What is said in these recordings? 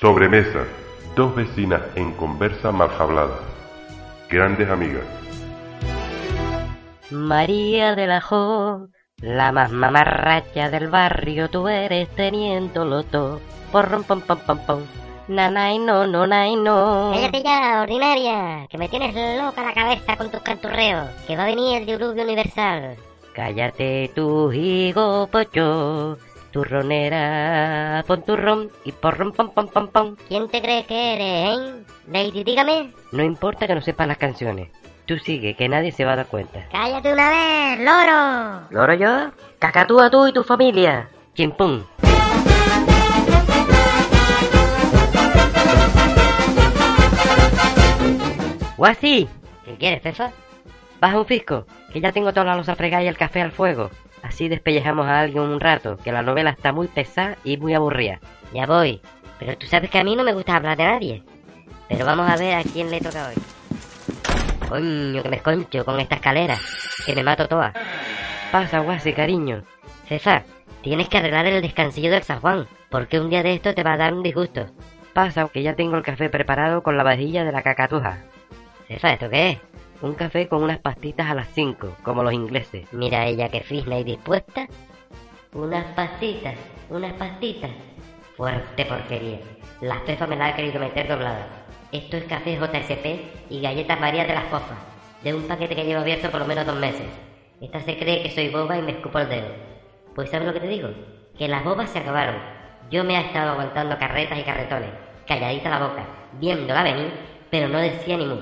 Sobremesa. Dos vecinas en conversa mal hablada. Grandes amigas. María de la Jo, la más mamarracha del barrio, tú eres teniendo loto. Porrom pom pom pom pom. Nanay no, no, nay no. Cállate ya, ordinaria, que me tienes loca la cabeza con tus canturreos, que va a venir el diluvio universal. Cállate tu higo pocho, turronera, pon turrón y porrom pom pom pom pom. ¿Quién te crees que eres, eh? Lady, dígame. No importa que no sepas las canciones. Tú sigue, que nadie se va a dar cuenta. Cállate una vez, loro. ¿Loro yo? Cacatúa tú y tu familia. Chimpum. Guasi, ¿Qué quieres, Fefa? baja un fisco, que ya tengo toda la losa fregada y el café al fuego. Así despellejamos a alguien un rato, que la novela está muy pesada y muy aburrida. Ya voy. Pero tú sabes que a mí no me gusta hablar de nadie. Pero vamos a ver a quién le toca hoy. Coño, que me esconcho con esta escalera. Que me mato toda. Pasa, Guasi, cariño. César, tienes que arreglar el descansillo del San Juan. Porque un día de esto te va a dar un disgusto. Pasa, que ya tengo el café preparado con la vajilla de la cacatuja. César, ¿esto qué es? Un café con unas pastitas a las 5, como los ingleses. Mira ella que frisna y dispuesta. Unas pastitas, unas pastitas. Fuerte porquería. La Fefa me la ha querido meter doblada. Esto es café JSP y galletas María de las Cofas. De un paquete que llevo abierto por lo menos dos meses. Esta se cree que soy boba y me escupo el dedo. Pues ¿sabes lo que te digo? Que las bobas se acabaron. Yo me he estado aguantando carretas y carretones, calladita la boca, viéndola venir, pero no decía ni mu.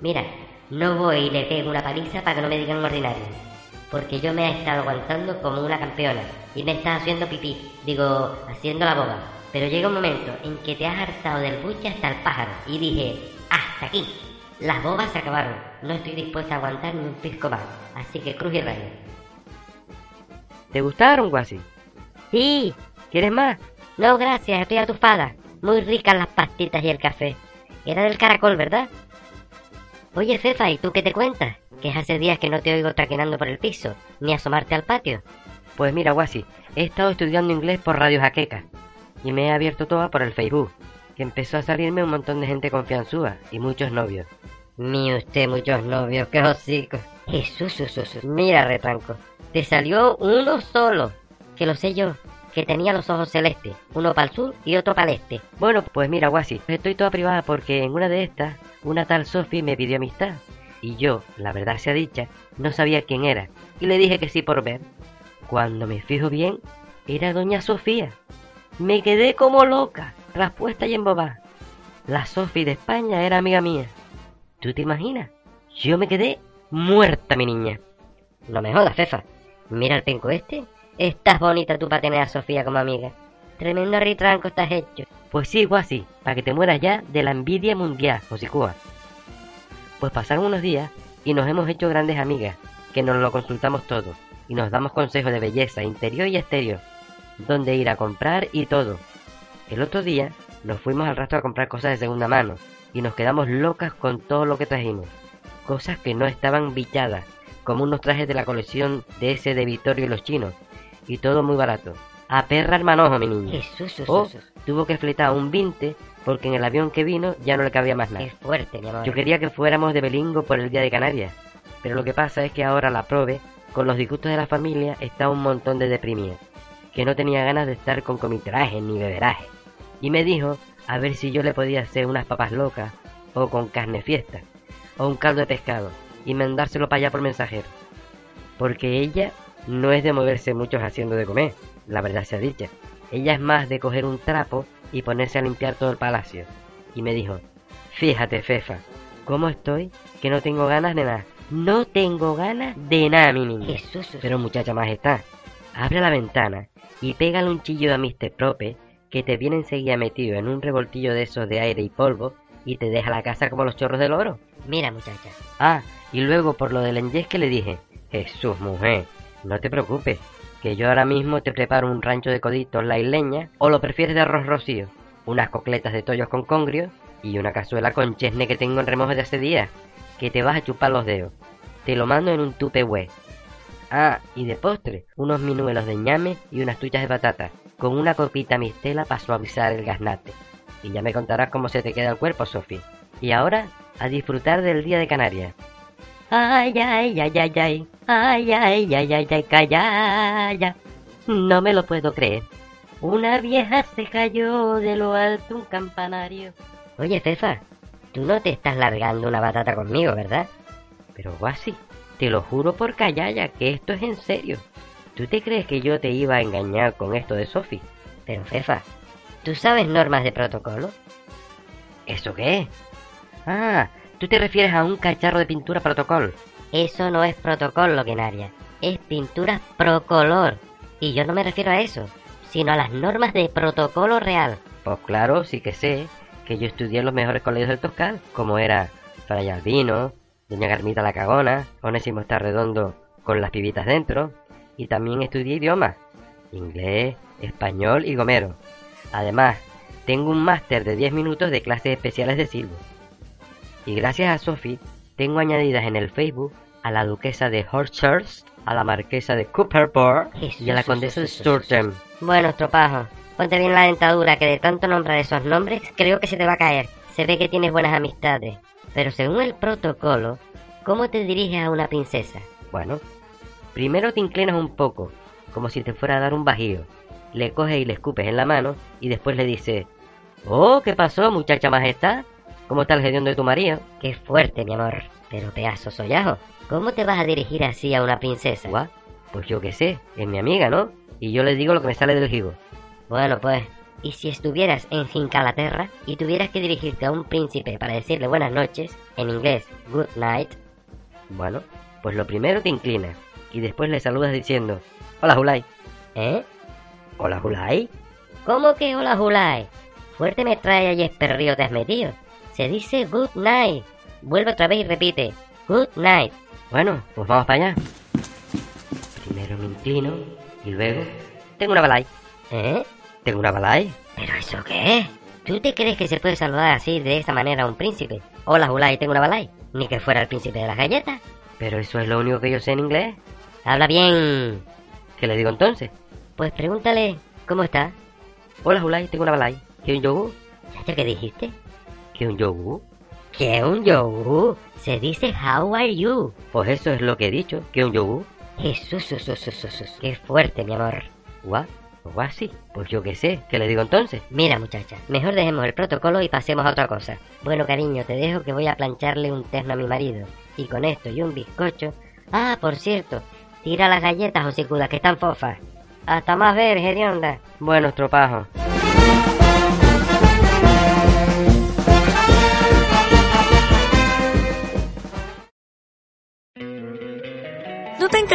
Mira, no voy y le pego una paliza para que no me digan ordinario. Porque yo me he estado aguantando como una campeona y me está haciendo pipí, digo, haciendo la boba. Pero llega un momento en que te has hartado del buche hasta el pájaro y dije, hasta aquí. Las bobas se acabaron. No estoy dispuesta a aguantar ni un pisco más. Así que cruz y rayo. ¿Te gustaron, Guasi? Sí, ¿Quieres más? no gracias, estoy atufada. Muy ricas las pastitas y el café. Era del caracol, ¿verdad? Oye, Fefa, ¿y tú qué te cuentas? Que hace días que no te oigo traquinando por el piso, ni asomarte al patio. Pues mira, Guasi, he estado estudiando inglés por Radio Jaqueca y me he abierto toda por el Facebook, que empezó a salirme un montón de gente confianzúa y muchos novios. Mi usted muchos novios, qué hocico. Jesús, Jesús, Jesús. Mira, retranco. Te salió uno solo. Que lo sé yo. Que tenía los ojos celestes. Uno para el sur y otro para el este. Bueno, pues mira, Guasi, estoy toda privada porque en una de estas, una tal Sophie me pidió amistad. Y yo, la verdad sea dicha, no sabía quién era. Y le dije que sí por ver. Cuando me fijo bien, era doña Sofía. Me quedé como loca, traspuesta y embobada. La Sophie de España era amiga mía. ¿Tú te imaginas? Yo me quedé muerta, mi niña. No me jodas, Fefa. Mira el penco este. Estás bonita tú para tener a Sofía como amiga. Tremendo ritranco estás hecho. Pues sí, Guasi, para que te mueras ya de la envidia mundial, Josicúa. Pues pasaron unos días y nos hemos hecho grandes amigas, que nos lo consultamos todo, y nos damos consejos de belleza interior y exterior, dónde ir a comprar y todo. El otro día nos fuimos al rastro a comprar cosas de segunda mano, y nos quedamos locas con todo lo que trajimos. Cosas que no estaban bichadas, como unos trajes de la colección de ese de Vittorio y los chinos, y todo muy barato. A perra el manojo, mi niña. Jesús, Jesús, O tuvo que fletar un 20 porque en el avión que vino ya no le cabía más nada. Qué fuerte, mi amor. Yo quería que fuéramos de Belingo por el Día de Canarias, pero lo que pasa es que ahora la prove, con los disgustos de la familia, está un montón de deprimida, que no tenía ganas de estar con comiteraje ni beberaje. Y me dijo a ver si yo le podía hacer unas papas locas, o con carne fiesta, o un caldo de pescado, y mandárselo para allá por mensajero. Porque ella no es de moverse muchos haciendo de comer, la verdad sea dicha. Ella es más de coger un trapo y ponerse a limpiar todo el palacio. Y me dijo, fíjate, Fefa, ¿cómo estoy? Que no tengo ganas de nada. No tengo ganas de nada, mi niña. Jesús. Pero muchacha más está. abre la ventana y pégale un chillo a Mr. Prope que te viene enseguida metido en un revoltillo de esos de aire y polvo y te deja la casa como los chorros del oro. Mira, muchacha. Ah, y luego por lo del que le dije, Jesús, mujer, no te preocupes, que yo ahora mismo te preparo un rancho de coditos la isleña o lo prefieres de arroz rocío, unas cocletas de tollos con congrio y una cazuela con chesne que tengo en remojo de hace días, que te vas a chupar los dedos. Te lo mando en un tupe Ah, y de postre, unos minuelos de ñame y unas tuyas de patata, con una copita mistela para suavizar el gaznate. Y ya me contarás cómo se te queda el cuerpo, Sofi. Y ahora, a disfrutar del día de Canarias. Ay, ay, ay, ay, ay. Ay, ay, ay, ay, ay, calla. No me lo puedo creer. Una vieja se cayó de lo alto un campanario. Oye, César, tú no te estás largando una batata conmigo, ¿verdad? Pero Guasi, te lo juro por Callaya que esto es en serio. ¿Tú te crees que yo te iba a engañar con esto de Sophie? Pero Fefa, ¿tú sabes normas de protocolo? ¿Eso qué? Ah, tú te refieres a un cacharro de pintura protocolo. Eso no es protocolo, Genaria. Es pintura procolor. Y yo no me refiero a eso, sino a las normas de protocolo real. Pues claro, sí que sé que yo estudié en los mejores colegios del Toscal, como era Fray Albino, Doña Garmita la Cagona, Onésimo está redondo con las pibitas dentro, y también estudié idiomas, inglés, español y gomero. Además, tengo un máster de 10 minutos de clases especiales de silbo. Y gracias a Sophie, tengo añadidas en el Facebook a la duquesa de Horchurst, a la marquesa de Cooperport y a la condesa de Sturton. Bueno, tropajo, ponte bien la dentadura que de tanto nombrar esos nombres creo que se te va a caer. Se ve que tienes buenas amistades. Pero según el protocolo, ¿cómo te diriges a una princesa? Bueno, primero te inclinas un poco, como si te fuera a dar un bajío. Le coges y le escupes en la mano y después le dices, Oh, ¿qué pasó, muchacha majestad? ¿Cómo está el gedión de tu marido? Qué fuerte, mi amor. Pero pedazo sollajo. ¿Cómo te vas a dirigir así a una princesa? ¿What? Pues yo qué sé, es mi amiga, ¿no? Y yo le digo lo que me sale del gigo. Bueno, pues, y si estuvieras en Fincalaterra y tuvieras que dirigirte a un príncipe para decirle buenas noches, en inglés good night, bueno, pues lo primero te inclinas y después le saludas diciendo Hola Julai. ¿Eh? ¿Hola Julai? ¿Cómo que hola Julai? Fuerte me trae y perrío te has metido. Se dice good night. Vuelve otra vez y repite good night. Bueno, pues vamos para allá. Primero me inclino y luego tengo una balay. ¿Eh? ¿Tengo una balay? ¿Pero eso qué es? ¿Tú te crees que se puede saludar así, de esta manera, a un príncipe? Hola, Julai, tengo una balay. Ni que fuera el príncipe de las galletas. Pero eso es lo único que yo sé en inglés. Habla bien. ¿Qué le digo entonces? Pues pregúntale, ¿cómo está? Hola, Julai, tengo una balay. ¿Qué un yogur? ¿Sabes qué dijiste? ¿Qué un yogur? ¿Qué un yogur? Se dice how are you. Pues eso es lo que he dicho, ¿qué un yogur? Jesús, qué fuerte, mi amor. ¿What? O así. Pues yo qué sé, ¿qué le digo entonces? Mira, muchacha, mejor dejemos el protocolo y pasemos a otra cosa. Bueno, cariño, te dejo que voy a plancharle un terno a mi marido. Y con esto y un bizcocho. Ah, por cierto, tira las galletas, hocicudas, que están fofas. Hasta más ver, hedionda. Bueno, tropajo.